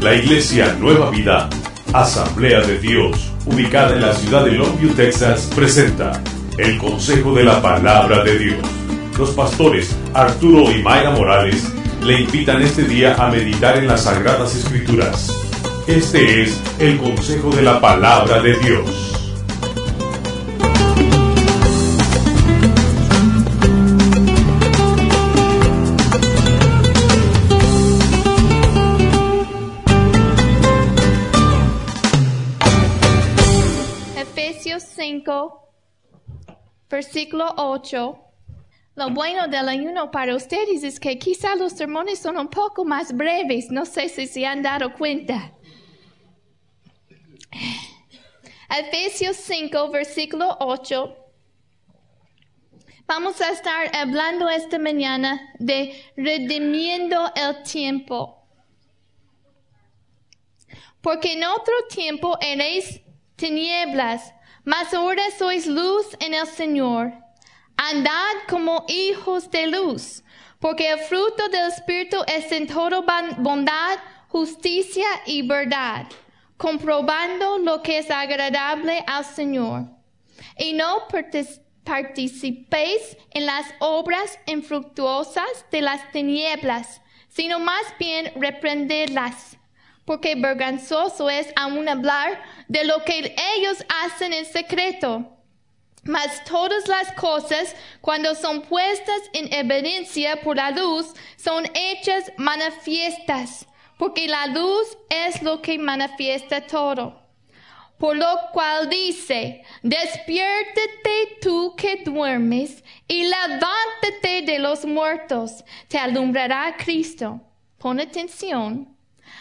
La Iglesia Nueva Vida, Asamblea de Dios, ubicada en la ciudad de Longview, Texas, presenta el Consejo de la Palabra de Dios. Los pastores Arturo y Mayra Morales le invitan este día a meditar en las Sagradas Escrituras. Este es el Consejo de la Palabra de Dios. Versículo 8. Lo bueno del ayuno para ustedes es que quizá los sermones son un poco más breves. No sé si se han dado cuenta. Efesios 5, versículo 8. Vamos a estar hablando esta mañana de redimiendo el tiempo. Porque en otro tiempo erais tinieblas, mas ahora sois luz en el Señor. Andad como hijos de luz, porque el fruto del Espíritu es en todo bondad, justicia y verdad, comprobando lo que es agradable al Señor. Y no participéis en las obras infructuosas de las tinieblas, sino más bien reprenderlas porque vergonzoso es aún hablar de lo que ellos hacen en secreto. Mas todas las cosas, cuando son puestas en evidencia por la luz, son hechas manifiestas, porque la luz es lo que manifiesta todo. Por lo cual dice, despiértate tú que duermes y levántate de los muertos, te alumbrará Cristo. Pon atención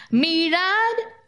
Mirad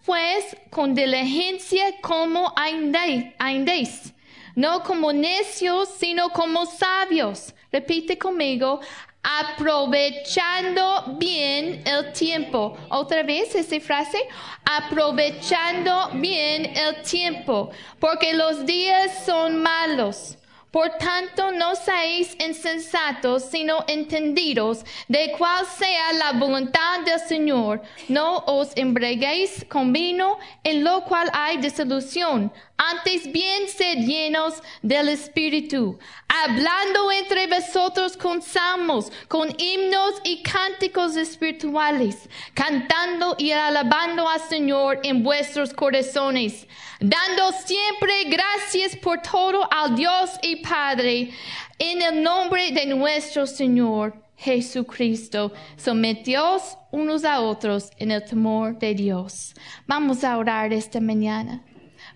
pues con diligencia como andéis, no como necios, sino como sabios. Repite conmigo, aprovechando bien el tiempo. Otra vez esa frase, aprovechando bien el tiempo, porque los días son malos. Por tanto, no seáis insensatos, sino entendidos de cuál sea la voluntad del Señor. No os embriaguéis con vino, en lo cual hay disolución. Antes bien sed llenos del Espíritu, hablando entre vosotros con salmos, con himnos y cánticos espirituales, cantando y alabando al Señor en vuestros corazones, dando siempre gracias por todo al Dios y Padre, en el nombre de nuestro Señor Jesucristo. Someteos unos a otros en el temor de Dios. Vamos a orar esta mañana.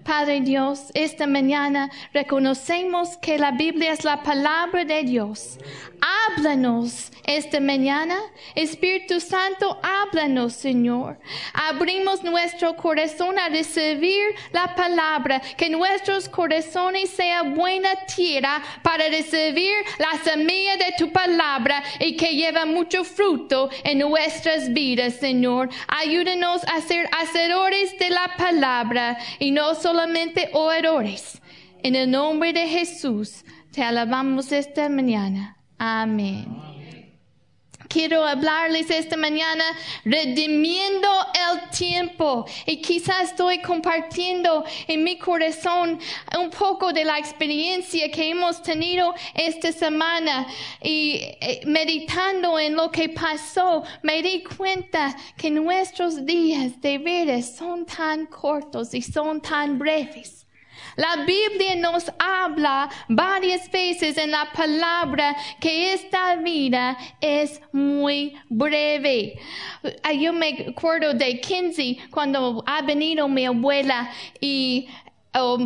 Padre Dios, esta mañana reconocemos que la Biblia es la palabra de Dios. Háblanos esta mañana. Espíritu Santo, háblanos, Señor. Abrimos nuestro corazón a recibir la palabra. Que nuestros corazones sean buena tierra para recibir la semilla de tu palabra y que lleva mucho fruto en nuestras vidas, Señor. Ayúdanos a ser hacedores de la palabra y no solamente oradores. En el nombre de Jesús, te alabamos esta mañana. Amén quiero hablarles esta mañana redimiendo el tiempo. Y quizás estoy compartiendo en mi corazón un poco de la experiencia que hemos tenido esta semana y eh, meditando en lo que pasó, me di cuenta que nuestros días de vida son tan cortos y son tan breves. La Biblia nos habla varias veces en la palabra que esta vida es muy breve. Ah, yo me acuerdo de Kinsey cuando ha venido mi abuela y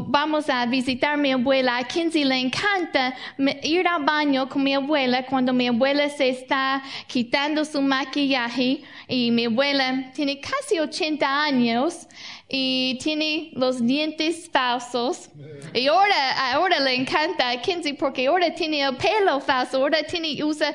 vamos a visitar a mi abuela. A Kinsey le encanta ir al baño con mi abuela cuando mi abuela se está quitando su maquillaje y mi abuela tiene casi 80 años y tiene los dientes falsos. Y ahora, ahora le encanta a Kinsey porque ahora tiene el pelo falso, ahora tiene, usa,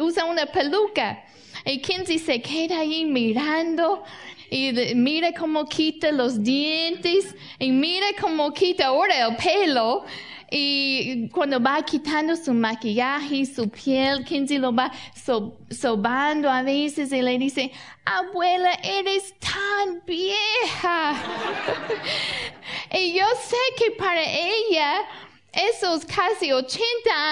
usa una peluca. Y Kinsey se queda ahí mirando y mira cómo quita los dientes y mira cómo quita ahora el pelo. y cuando va quitando su maquillaje su piel, Kinsey lo va so- sobando a veces y le dice, abuela, eres tan vieja. y yo sé que para ella, esos casi 80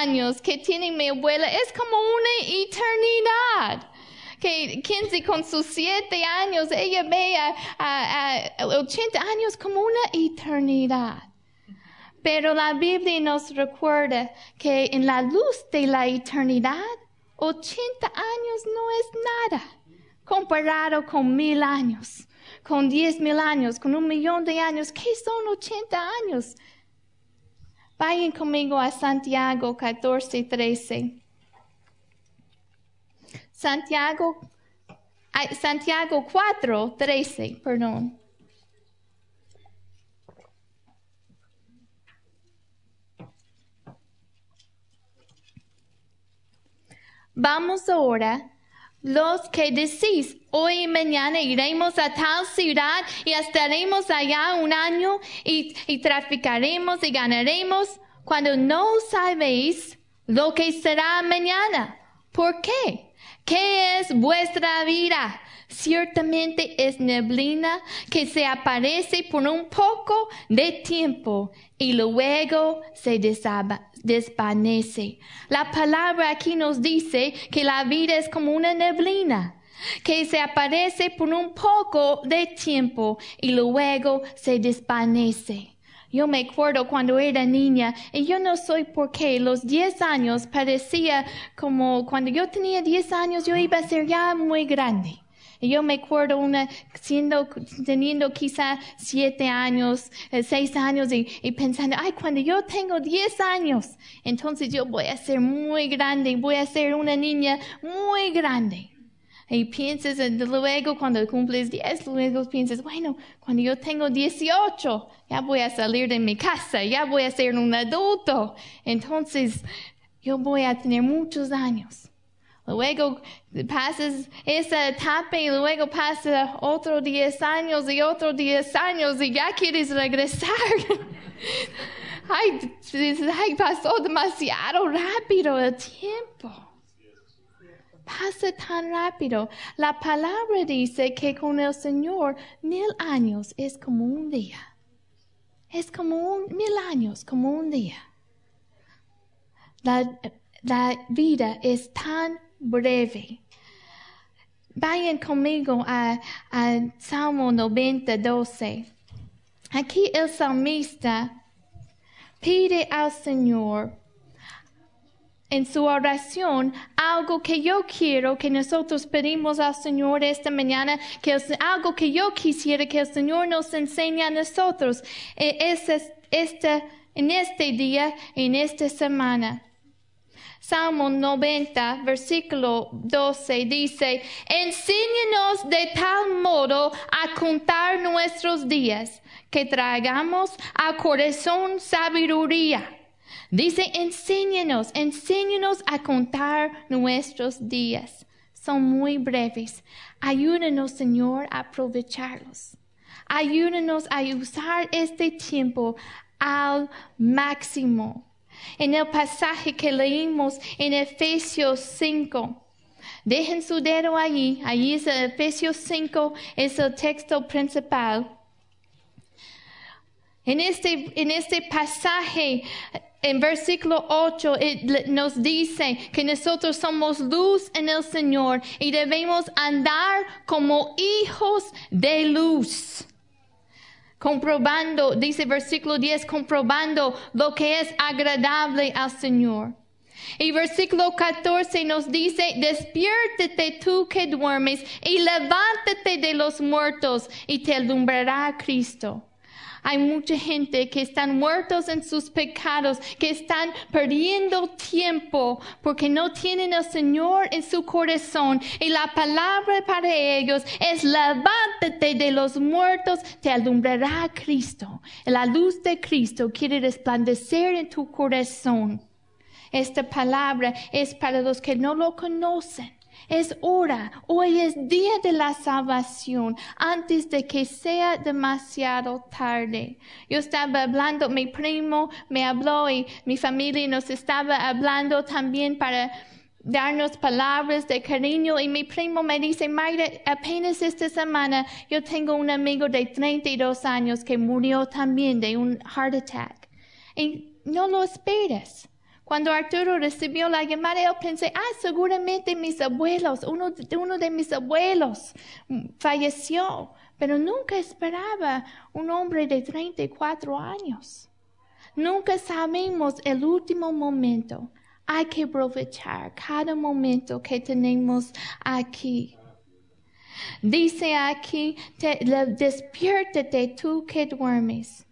años que tiene mi abuela es como una eternidad. Que Kinsey con sus 7 años, ella ve a, a- a 80 años como una eternidad. Pero la Biblia nos recuerda que en la luz de la eternidad, 80 años no es nada comparado con mil años, con diez mil años, con un millón de años. ¿Qué son 80 años? Vayan conmigo a Santiago 14, 13. Santiago, Santiago 4, 13, perdón. Vamos ahora, los que decís, hoy y mañana iremos a tal ciudad y estaremos allá un año y, y traficaremos y ganaremos, cuando no sabéis lo que será mañana. ¿Por qué? ¿Qué es vuestra vida? Ciertamente es neblina que se aparece por un poco de tiempo y luego se desvanece. La palabra aquí nos dice que la vida es como una neblina que se aparece por un poco de tiempo y luego se desvanece. Yo me acuerdo cuando era niña, y yo no soy por qué, los 10 años parecía como cuando yo tenía 10 años yo iba a ser ya muy grande. Y yo me acuerdo una, siendo, teniendo quizá siete años, eh, seis años y, y pensando, ay, cuando yo tengo 10 años, entonces yo voy a ser muy grande, voy a ser una niña muy grande. Y piensas, luego cuando cumples 10, luego piensas, bueno, cuando yo tengo 18, ya voy a salir de mi casa, ya voy a ser un adulto. Entonces, yo voy a tener muchos años. Luego pasas esa etapa y luego pasa otros 10 años y otros 10 años y ya quieres regresar. ay, ay, pasó demasiado rápido el tiempo pasa tan rápido. La palabra dice que con el Señor mil años es como un día. Es como un mil años, como un día. La, vida es tan breve. Vayan conmigo a, a Salmo 90, 12. Aquí el salmista pide al Señor en su oración algo que yo quiero que nosotros pedimos al Señor esta mañana, que el- algo que yo quisiera que el Señor nos enseñe a nosotros eh, es, es- este, en este día, en esta semana. Salmo 90, versículo 12 dice, enséñanos de tal modo a contar nuestros días que traigamos a corazón sabiduría. Dice, enséñanos, enséñanos a contar nuestros días. Son muy breves. Ayúdanos, Señor, a aprovecharlos. Ayúdanos a usar este tiempo al máximo. En el pasaje que leímos en Efesios 5, dejen su dedo allí, allí es Efesios 5, es el texto principal. En este, en este pasaje, en versículo 8, eh, nos dice que nosotros somos luz en el Señor y debemos andar como hijos de luz. Comprobando, dice versículo 10, comprobando lo que es agradable al Señor. Y versículo 14 nos dice, despiértate tú que duermes y levántate de los muertos y te alumbrará Cristo. Hay mucha gente que están muertos en sus pecados, que están perdiendo tiempo porque no tienen al Señor en su corazón. Y la palabra para ellos es levántate de los muertos, te alumbrará Cristo. La luz de Cristo quiere resplandecer en tu corazón. Esta palabra es para los que no lo conocen. Es hora, hoy es día de la salvación, antes de que sea demasiado tarde. Yo estaba hablando, mi primo me habló y mi familia nos estaba hablando también para darnos palabras de cariño y mi primo me dice, Mayra, apenas esta semana yo tengo un amigo de 32 años que murió también de un heart attack. Y no lo esperas. Cuando Arturo recibió la llamada, yo pensé, ah, seguramente mis abuelos, uno de, uno de mis abuelos falleció, pero nunca esperaba un hombre de 34 años. Nunca sabemos el último momento. Hay que aprovechar cada momento que tenemos aquí. Dice aquí, despiértate tú que duermes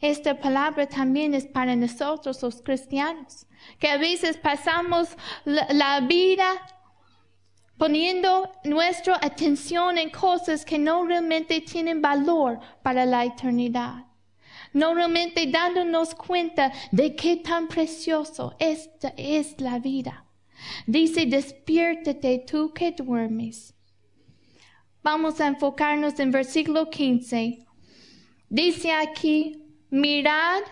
esta palabra también es para nosotros los cristianos, que a veces pasamos la, vida poniendo nuestra atención en cosas que no realmente tienen valor para la eternidad. No realmente dándonos cuenta de qué tan precioso esta es la vida. Dice, despiértate tú que duermes. Vamos a enfocarnos en versículo 15. Dice aquí, Mirad,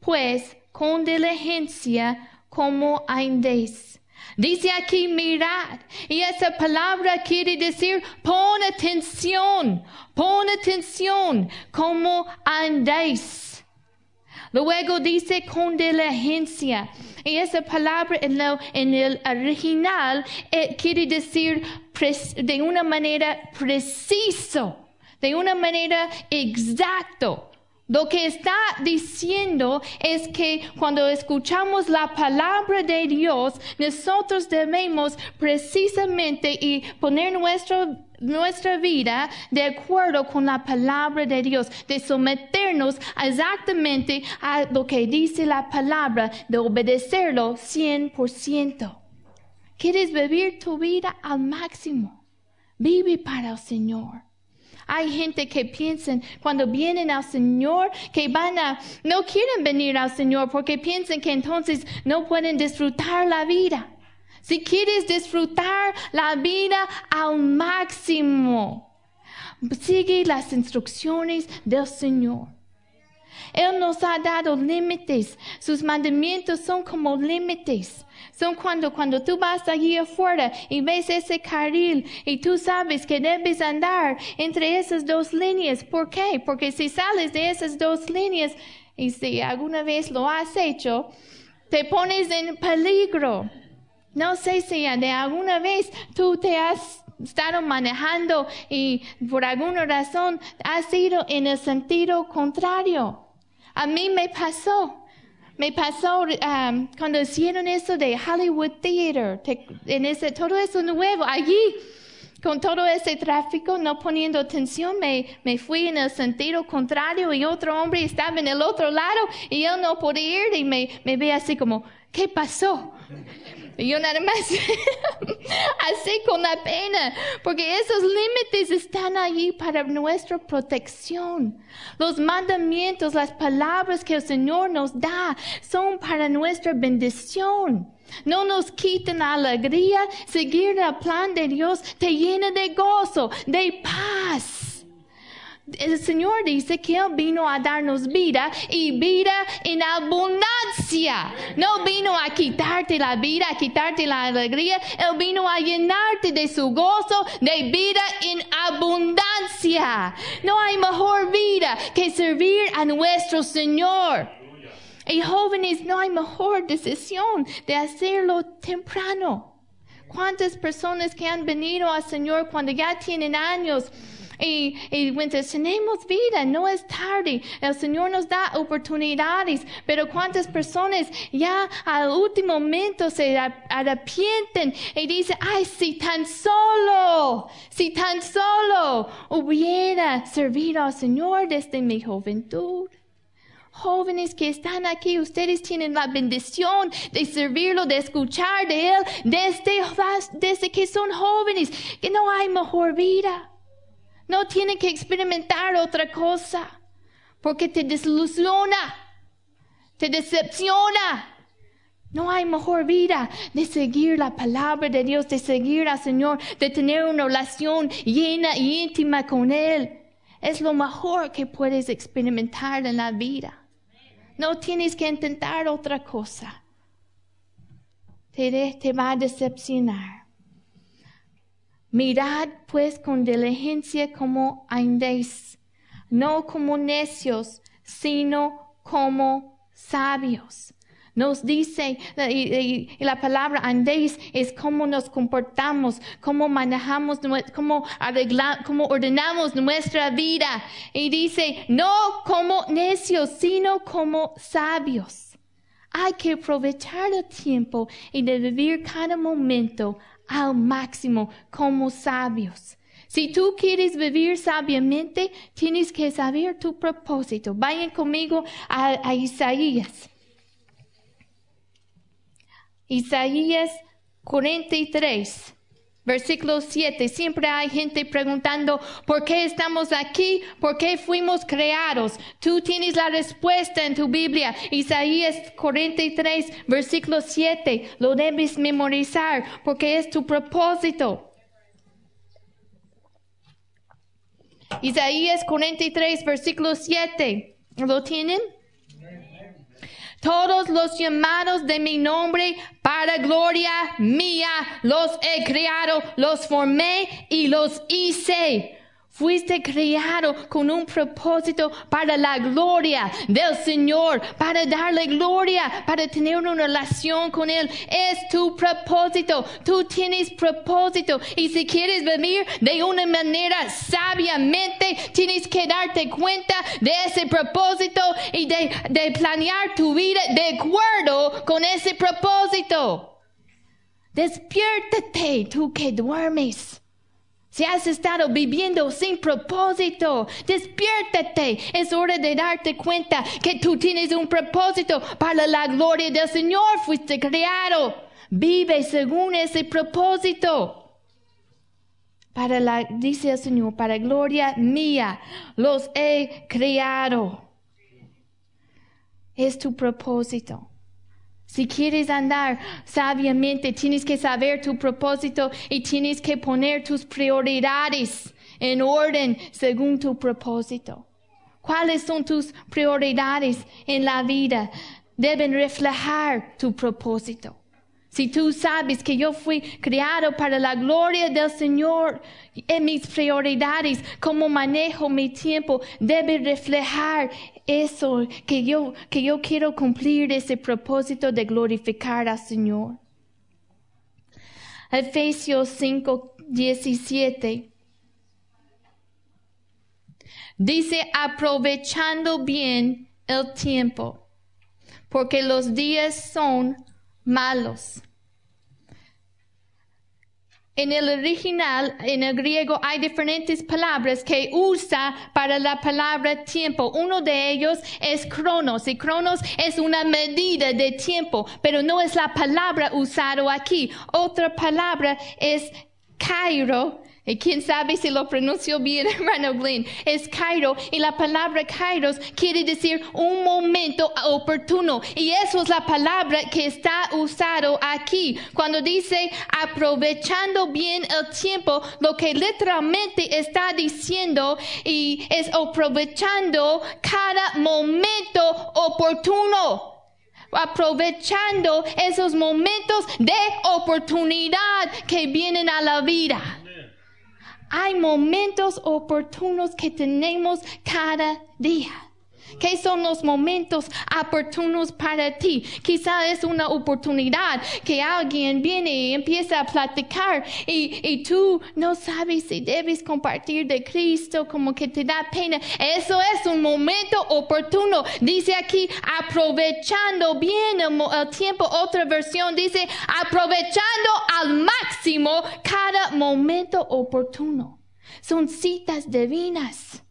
pues, con diligencia como andéis. Dice aquí mirad. Y esa palabra quiere decir pon atención, pon atención como andéis. Luego dice con diligencia. Y esa palabra en, el original eh, quiere decir de una manera preciso, de una manera exacto. Lo que está diciendo es que cuando escuchamos la palabra de Dios, nosotros debemos precisamente y poner nuestra vida de acuerdo con la palabra de Dios, de someternos exactamente a lo que dice la palabra, de obedecerlo 100%. ¿Quieres vivir tu vida al máximo? Vive para el Señor. Hay gente que piensan cuando vienen al Señor que van a, no quieren venir al Señor porque piensan que entonces no pueden disfrutar la vida. Si quieres disfrutar la vida al máximo, sigue las instrucciones del Señor. Él nos ha dado límites. Sus mandamientos son como límites. Son cuando, cuando tú vas allí afuera y ves ese carril y tú sabes que debes andar entre esas dos líneas. ¿Por qué? Porque si sales de esas dos líneas y si alguna vez lo has hecho, te pones en peligro. No sé si de alguna vez tú te has estado manejando y por alguna razón has ido en el sentido contrario. A mí me pasó. Me pasó um, cuando hicieron eso de Hollywood Theater, en ese, todo eso nuevo, allí, con todo ese tráfico, no poniendo atención, me, me fui en el sentido contrario y otro hombre estaba en el otro lado y él no podía ir y me, me ve así como, ¿qué pasó? Y yo nada más, así con la pena, porque esos límites están allí para nuestra protección. Los mandamientos, las palabras que el Señor nos da son para nuestra bendición. No nos quiten la alegría. Seguir el plan de Dios te llena de gozo, de paz el Señor dice que Él vino a darnos vida y vida en abundancia. No vino a quitarte la vida, a quitarte la alegría. Él vino a llenarte de su gozo, de vida en abundancia. No hay mejor vida que servir a nuestro Señor. Y jóvenes, no hay mejor decisión de hacerlo temprano. ¿Cuántas personas que han venido al Señor cuando ya tienen años? Y, y tenemos vida, no es tarde. El Señor nos da oportunidades, pero cuántas personas ya al último momento se arrepienten y dicen, ay, si tan solo, si tan solo hubiera servido al Señor desde mi juventud jóvenes que están aquí, ustedes tienen la bendición de servirlo, de escuchar de Él desde, desde que son jóvenes, que no hay mejor vida. No tienen que experimentar otra cosa, porque te desilusiona, te decepciona. No hay mejor vida de seguir la palabra de Dios, de seguir al Señor, de tener una relación llena y íntima con Él. Es lo mejor que puedes experimentar en la vida. No tienes que intentar otra cosa. Te, te va a decepcionar. Mirad pues con diligencia como andéis, no como necios, sino como sabios nos dice, y, la palabra andéis es cómo nos comportamos, cómo manejamos, cómo cómo ordenamos nuestra vida. Y dice, no como necios, sino como sabios. Hay que aprovechar el tiempo y de vivir cada momento al máximo como sabios. Si tú quieres vivir sabiamente, tienes que saber tu propósito. Vayan conmigo a Isaías. Isaías 43, versículo 7. Siempre hay gente preguntando, ¿por qué estamos aquí? ¿Por qué fuimos creados? Tú tienes la respuesta en tu Biblia. Isaías 43, versículo 7. Lo debes memorizar porque es tu propósito. Isaías 43, versículo 7. ¿Lo tienen? Todos los llamados de mi nombre para gloria mía los he creado, los formé y los hice. Fuiste creado con un propósito para la gloria del Señor, para darle gloria, para tener una relación con Él. Es tu propósito. Tú tienes propósito. Y si quieres vivir de una manera sabiamente, tienes que darte cuenta de ese propósito y de, de planear tu vida de acuerdo con ese propósito. Despiértate tú que duermes. Si has estado viviendo sin propósito, despiértate. Es hora de darte cuenta que tú tienes un propósito para la gloria del Señor. Fuiste creado. Vive según ese propósito. Para la, dice el Señor, para gloria mía, los he creado. Es tu propósito. Si quieres andar sabiamente, tienes que saber tu propósito y tienes que poner tus prioridades en orden según tu propósito. ¿Cuáles son tus prioridades en la vida? Deben reflejar tu propósito. Si tú sabes que yo fui creado para la gloria del Señor, en mis prioridades, cómo manejo mi tiempo, debe reflejar eso, que yo, que yo quiero cumplir ese propósito de glorificar al Señor. Efesios 5, 17. Dice, aprovechando bien el tiempo, porque los días son malos. En el original, en el griego, hay diferentes palabras que usa para la palabra tiempo. Uno de ellos es cronos, y cronos es una medida de tiempo, pero no es la palabra usada aquí. Otra palabra es Cairo, y quién sabe si lo pronunció bien, hermano Glenn. Es Cairo. Y la palabra Kairos quiere decir un momento oportuno. Y eso es la palabra que está usado aquí. Cuando dice aprovechando bien el tiempo, lo que literalmente está diciendo y es aprovechando cada momento oportuno aprovechando esos momentos de oportunidad que vienen a la vida. Hay momentos oportunos que tenemos cada día. ¿Qué son los momentos oportunos para ti? Quizá es una oportunidad que alguien viene y empieza a platicar y, y tú no sabes si debes compartir de Cristo, como que te da pena. Eso es un momento oportuno. Dice aquí, aprovechando bien el, el tiempo. Otra versión dice, aprovechando al máximo cada momento oportuno. Son citas divinas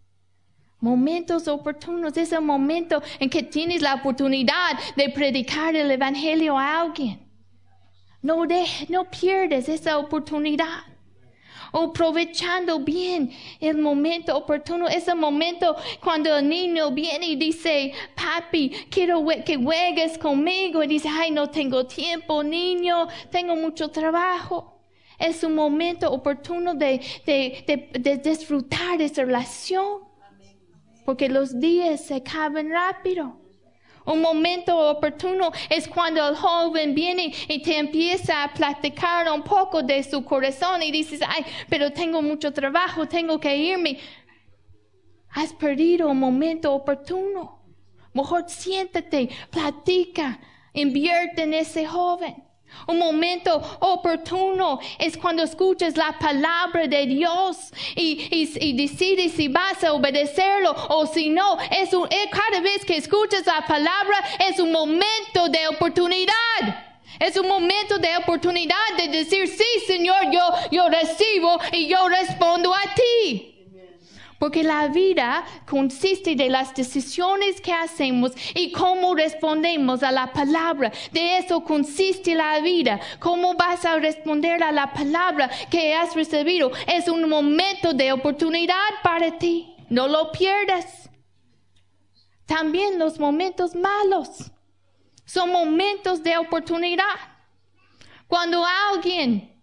momentos oportunos, es el momento en que tienes la oportunidad de predicar el Evangelio a alguien. No, de, no pierdes esa oportunidad. aprovechando bien el momento oportuno, ese momento cuando el niño viene y dice, papi, quiero que juegues conmigo, y dice, ay, no tengo tiempo, niño, tengo mucho trabajo. Es un momento oportuno de, de, de disfrutar de esa relación, porque los días se acaban rápido. Un momento oportuno es cuando el joven viene y te empieza a platicar un poco de su corazón y dices, ay, pero tengo mucho trabajo, tengo que irme. Has perdido un momento oportuno. Mejor siéntate, platica, invierte en ese joven. Un momento oportuno es cuando escuchas la palabra de Dios y, decides si vas a obedecerlo o si no. Es un, eh, cada vez que escuchas la palabra es un momento de oportunidad. Es un momento de oportunidad de decir, sí, Señor, yo, yo recibo y yo respondo a ti. Porque la vida consiste de las decisiones que hacemos y cómo respondemos a la palabra. De eso consiste la vida. ¿Cómo vas a responder a la palabra que has recibido? Es un momento de oportunidad para ti. No lo pierdas. También los momentos malos son momentos de oportunidad. Cuando alguien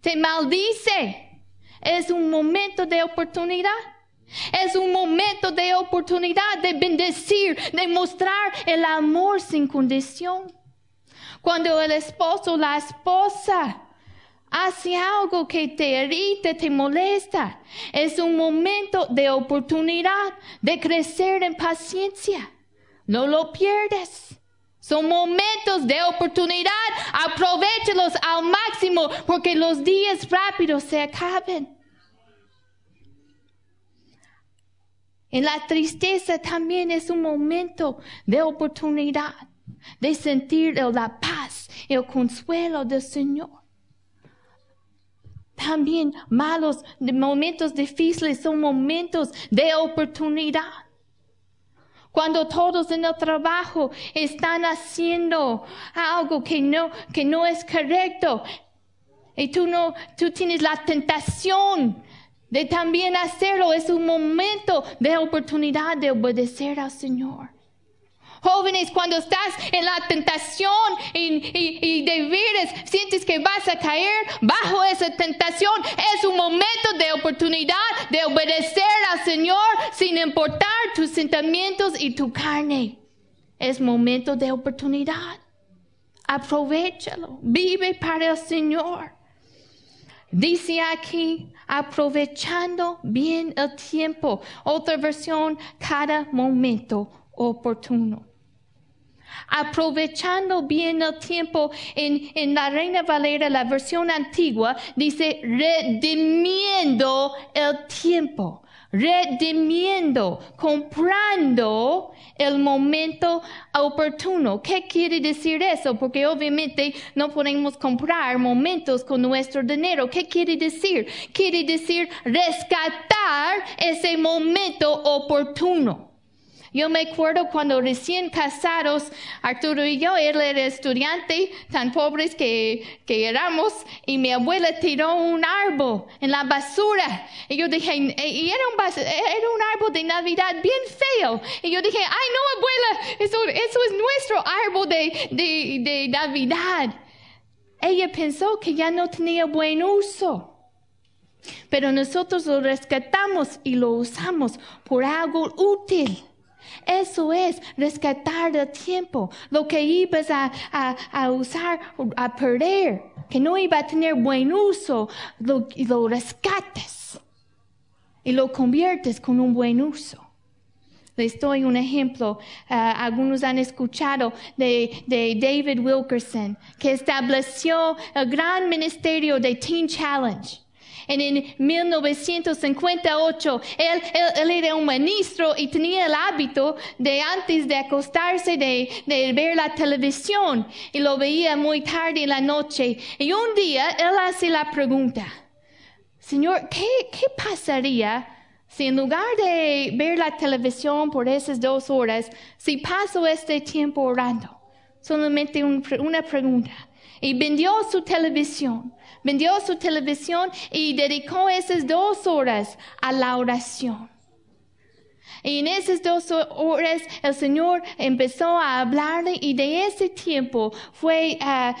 te maldice, es un momento de oportunidad. Es un momento de oportunidad de bendecir, de mostrar el amor sin condición. Cuando el esposo o la esposa hace algo que te irrita, te molesta, es un momento de oportunidad de crecer en paciencia. No lo pierdes. Son momentos de oportunidad. Aprovechalos al máximo porque los días rápidos se acaban. En la tristeza también es un momento de oportunidad de sentir la paz, y el consuelo del Señor. También malos momentos difíciles son momentos de oportunidad. Cuando todos en el trabajo están haciendo algo que no, que no es correcto y tú no, tú tienes la tentación de también hacerlo, es un momento de oportunidad de obedecer al Señor. Jóvenes, cuando estás en la tentación y, y, de veras sientes que vas a caer bajo esa tentación, es un momento de oportunidad de obedecer al Señor sin importar tus sentimientos y tu carne. Es momento de oportunidad. Aprovechalo. Vive para el Señor. Dice aquí, aprovechando bien el tiempo. Otra versión, cada momento oportuno aprovechando bien el tiempo. En, en, la Reina Valera, la versión antigua, dice redimiendo el tiempo. Redimiendo, comprando el momento oportuno. ¿Qué quiere decir eso? Porque obviamente no podemos comprar momentos con nuestro dinero. ¿Qué quiere decir? Quiere decir rescatar ese momento oportuno. Yo me acuerdo cuando recién casados, Arturo y yo, él era estudiante, tan pobres que, que éramos, y mi abuela tiró un árbol en la basura. Y yo dije, y era un, era un árbol de Navidad bien feo. Y yo dije, ay no, abuela, eso, eso es nuestro árbol de, de, de Navidad. Ella pensó que ya no tenía buen uso. Pero nosotros lo rescatamos y lo usamos por algo útil. Eso es rescatar el tiempo, lo que ibas a, a, usar, a perder, que no iba a tener buen uso, lo, lo rescates y lo conviertes con un buen uso. Les doy un ejemplo. Uh, algunos han escuchado de, de, David Wilkerson, que estableció el gran ministerio de Teen Challenge. En 1958, él, él, era un ministro y tenía el hábito de antes de acostarse de, de, ver la televisión y lo veía muy tarde en la noche. Y un día él hace la pregunta, Señor, ¿qué, qué pasaría si en lugar de ver la televisión por esas dos horas, si paso este tiempo orando? solamente un- una pregunta. Y vendió su televisión, vendió su televisión y dedicó esas dos horas a la oración. Y en esas dos horas el Señor empezó a hablarle y de ese tiempo fue, ah,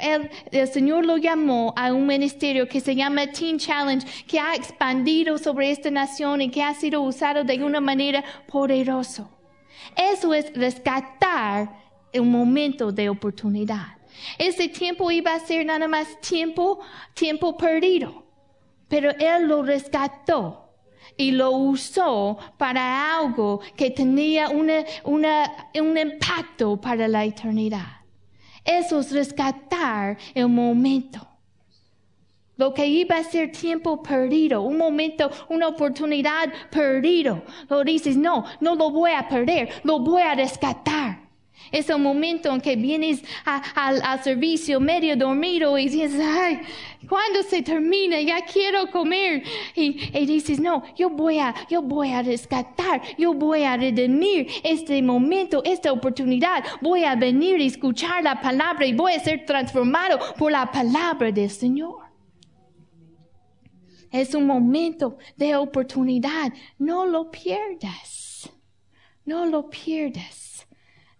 el, el Señor lo llamó a un ministerio que se llama Teen Challenge, que ha expandido sobre esta nación y que ha sido usado de una manera poderosa. Eso es rescatar un momento de oportunidad. Ese tiempo iba a ser nada más tiempo, tiempo perdido. Pero Él lo rescató y lo usó para algo que tenía una, una, un impacto para la eternidad. Eso es rescatar el momento. Lo que iba a ser tiempo perdido, un momento, una oportunidad perdido. Lo dices, no, no lo voy a perder, lo voy a rescatar. Es el momento en que vienes a- al- servicio medio dormido y dices, ay, ¿cuándo se termina? Ya quiero comer. Y, y dices, no, yo voy a, yo voy a rescatar, yo voy a redimir este momento, esta oportunidad. Voy a venir y escuchar la palabra y voy a ser transformado por la palabra del Señor. Es un momento de oportunidad. No lo pierdas. No lo pierdas.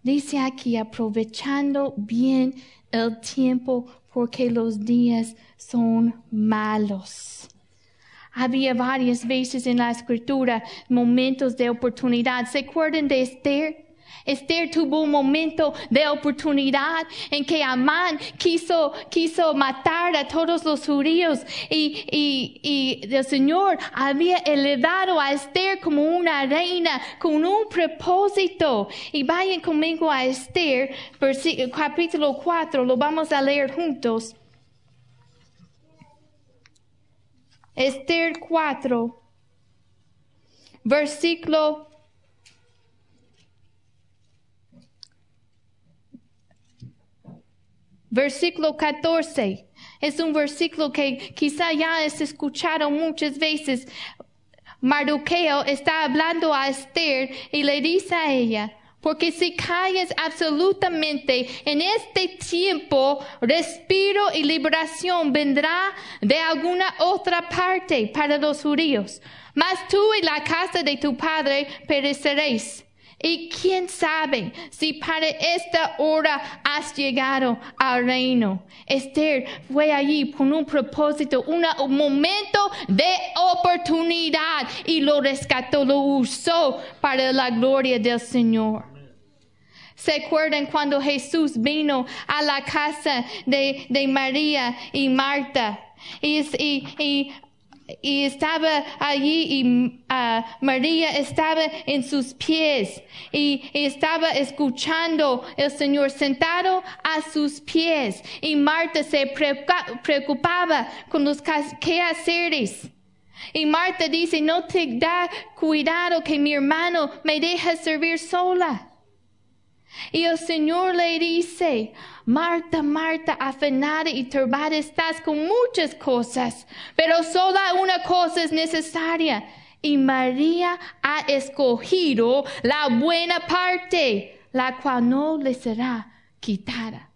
Dice aquí, aprovechando bien el tiempo porque los días son malos. Había varias veces en la escritura momentos de oportunidad. ¿Se acuerdan de Esther? Esther tuvo un momento de oportunidad en que Amán quiso, quiso matar a todos los judíos y, y, y el Señor había elevado a Esther como una reina con un propósito. Y vayan conmigo a Esther, capítulo 4, lo vamos a leer juntos. Esther 4, versículo Versículo 14. Es un versículo que quizá ya has escuchado muchas veces. Mardoqueo está hablando a Esther y le dice a ella, porque si callas absolutamente en este tiempo, respiro y liberación vendrá de alguna otra parte para los judíos. Mas tú y la casa de tu padre pereceréis. Y quién sabe si para esta hora has llegado al reino. Esther fue allí con un propósito, un momento de oportunidad y lo rescató, lo usó para la gloria del Señor. ¿Se acuerdan cuando Jesús vino a la casa de, de María y Marta? Y- y estaba allí y ah, María estaba en sus pies y, estaba escuchando el Señor sentado a sus pies y Marta se preocupa- preocupaba con los quehaceres. Y Marta dice, no te da cuidado que mi hermano me deja servir sola. Y el Señor le dice, Marta, Marta, afanada y turbada estás con muchas cosas, pero solo una cosa es necesaria. Y María ha escogido la buena parte, la cual no le será quitada.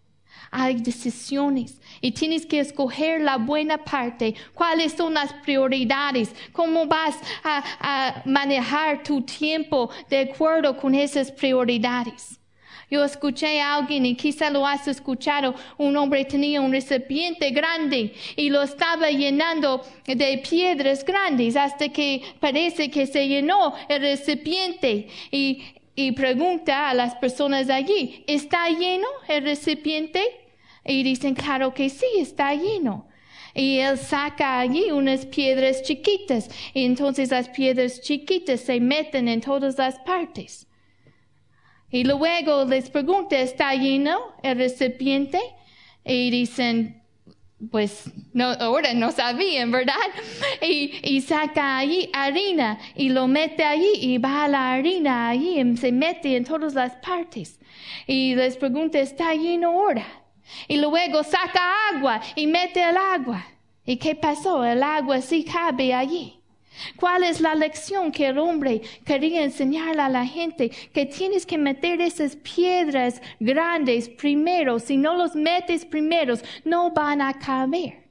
Hay decisiones y tienes que escoger la buena parte. ¿Cuáles son las prioridades? ¿Cómo vas a, a manejar tu tiempo de acuerdo con esas prioridades? Yo escuché a alguien y quizá lo has escuchado. Un hombre tenía un recipiente grande y lo estaba llenando de piedras grandes hasta que parece que se llenó el recipiente y, y pregunta a las personas allí, ¿está lleno el recipiente? Y dicen, claro que sí, está lleno. Y él saca allí unas piedras chiquitas y entonces las piedras chiquitas se meten en todas las partes. Y luego les pregunta, ¿está lleno el recipiente? Y dicen, pues no, ahora no sabían, ¿verdad? Y, y saca allí harina y lo mete allí y va la harina allí y se mete en todas las partes. Y les pregunta, ¿está lleno ahora? Y luego saca agua y mete el agua. ¿Y qué pasó? El agua sí cabe allí. ¿Cuál es la lección que el hombre quería enseñarle a la gente? Que tienes que meter esas piedras grandes primero. Si no los metes primero, no van a caber.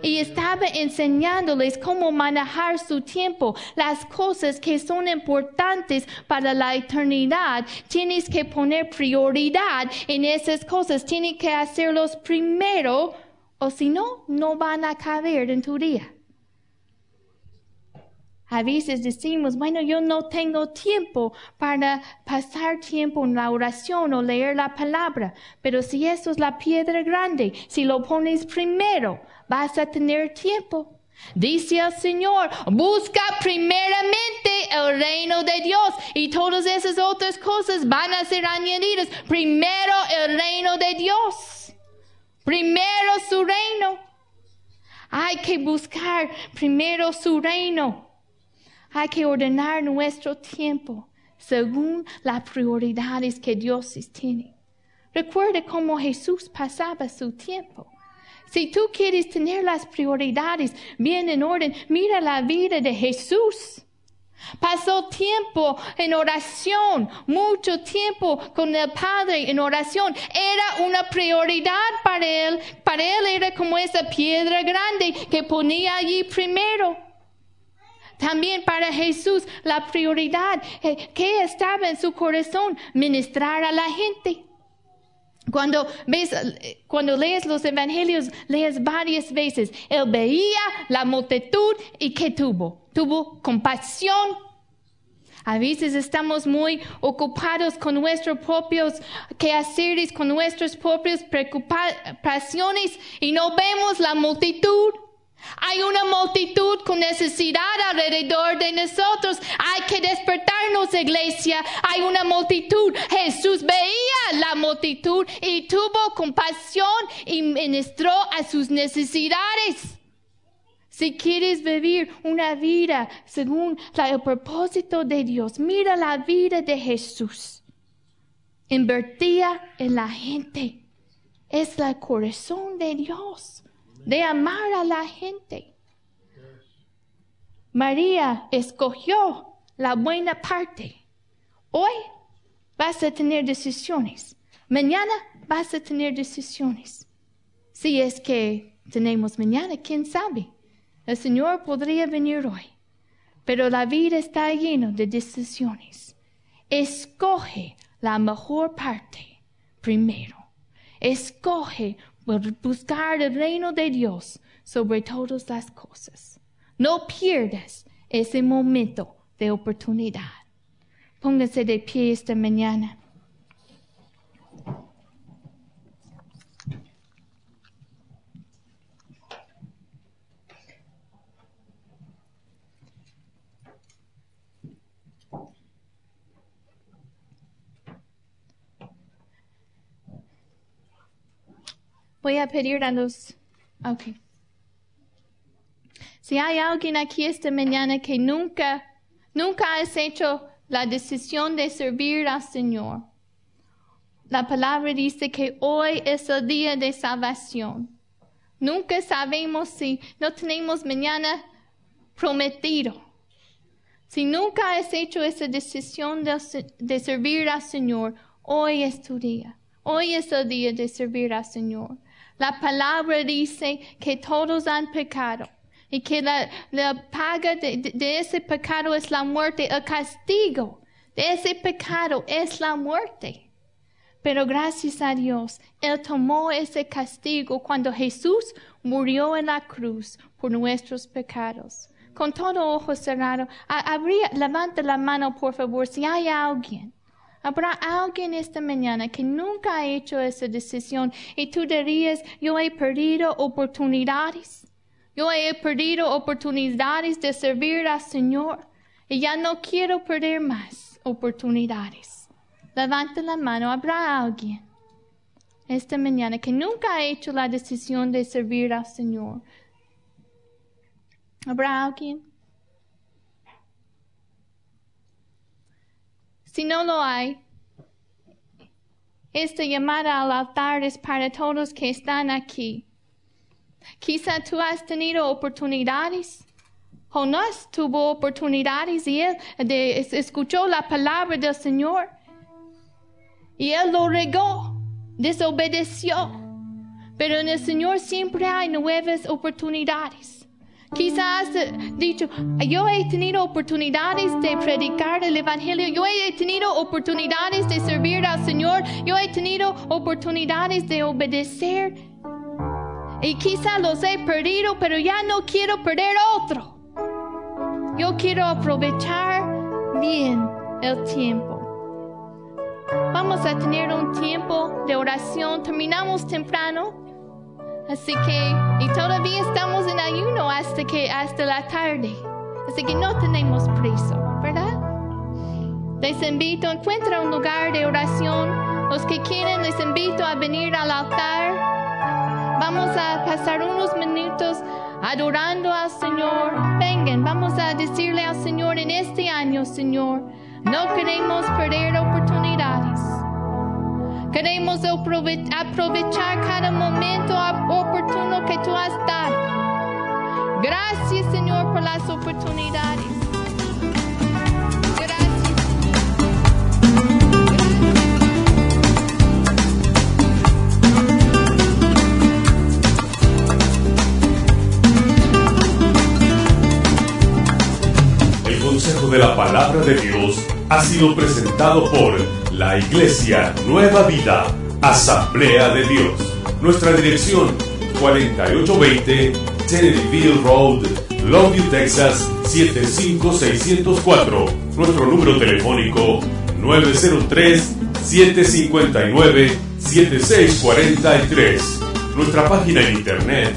Y estaba enseñándoles cómo manejar su tiempo, las cosas que son importantes para la eternidad. Tienes que poner prioridad en esas cosas, tienes que hacerlos primero o si no, no van a caber en tu día. A veces decimos, bueno, yo no tengo tiempo para pasar tiempo en la oración o leer la palabra, pero si eso es la piedra grande, si lo pones primero, vas a tener tiempo. Dice el Señor, busca primeramente el reino de Dios y todas esas otras cosas van a ser añadidas. Primero el reino de Dios. Primero su reino. Hay que buscar primero su reino. Hay que ordenar nuestro tiempo según las prioridades que Dios tiene. Recuerde cómo Jesús pasaba su tiempo. Si tú quieres tener las prioridades bien en orden, mira la vida de Jesús. Pasó tiempo en oración, mucho tiempo con el Padre en oración. Era una prioridad para él. Para él era como esa piedra grande que ponía allí primero. También para Jesús la prioridad eh, que estaba en su corazón, ministrar a la gente. Cuando ves, cuando lees los evangelios, lees varias veces. Él veía la multitud y ¿qué tuvo? Tuvo compasión. A veces estamos muy ocupados con nuestros propios quehaceres, con nuestras propias preocupaciones y no vemos la multitud. Hay una multitud con necesidad alrededor de nosotros. Hay que despertarnos, iglesia. Hay una multitud. Jesús veía la multitud y tuvo compasión y ministró a sus necesidades. Si quieres vivir una vida según el propósito de Dios, mira la vida de Jesús. Invertía en la gente. Es el corazón de Dios de amar a la gente. María escogió la buena parte. Hoy vas a tener decisiones. Mañana vas a tener decisiones. Si es que tenemos mañana, quién sabe. El Señor podría venir hoy. Pero la vida está llena de decisiones. Escoge la mejor parte primero. Escoge buscar el reino de Dios sobre todas las cosas. No pierdas ese momento de oportunidad. Póngase de pie esta mañana. Voy a pedir a los... Ok. Si hay alguien aquí esta mañana que nunca, nunca has hecho la decisión de servir al Señor, la palabra dice que hoy es el día de salvación. Nunca sabemos si no tenemos mañana prometido. Si nunca has hecho esa decisión de, servir al Señor, hoy es tu día. Hoy es el día de servir al Señor. La palabra dice que todos han pecado y que la, paga de, ese pecado es la muerte, el castigo de ese pecado es la muerte. Pero gracias a Dios, Él tomó ese castigo cuando Jesús murió en la cruz por nuestros pecados. Con todo ojo cerrado, habría, levanta la mano por favor si hay alguien Habrá alguien esta mañana que nunca ha hecho esa decisión y tú dirías, yo he perdido oportunidades. Yo he perdido oportunidades de servir al Señor y ya no quiero perder más oportunidades. Levanta la mano, habrá alguien esta mañana que nunca ha hecho la decisión de servir al Señor. ¿Habrá alguien? Si no lo hay, esta llamada al altar es para todos que están aquí. Quizá tú has tenido oportunidades Jonás tuvo oportunidades y él escuchó la palabra del Señor. Y él lo regó, desobedeció. Pero en el Señor siempre hay nuevas oportunidades. Quizás has dicho, yo he tenido oportunidades de predicar el Evangelio, yo he tenido oportunidades de servir al Señor, yo he tenido oportunidades de obedecer. Y quizás los he perdido, pero ya no quiero perder otro. Yo quiero aprovechar bien el tiempo. Vamos a tener un tiempo de oración. Terminamos temprano. Así que, y todavía estamos en ayuno hasta que, hasta la tarde. Así que no tenemos prisa, ¿verdad? Les invito, encuentra un lugar de oración. Los que quieren, les invito a venir al altar. Vamos a pasar unos minutos adorando al Señor. Vengan, vamos a decirle al Señor en este año, Señor, no queremos perder oportunidades. Queremos aprove- aprovechar cada momento op- oportuno que tú has dado. Gracias, Señor, por las oportunidades. Gracias. El consejo de la palabra de Dios ha sido presentado por la Iglesia Nueva Vida, Asamblea de Dios. Nuestra dirección 4820 Tenneryville Road, Longview, Texas 75604. Nuestro número telefónico 903-759-7643. Nuestra página en internet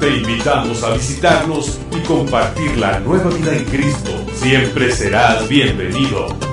Te invitamos a visitarnos y compartir la nueva vida en Cristo. Siempre serás bienvenido.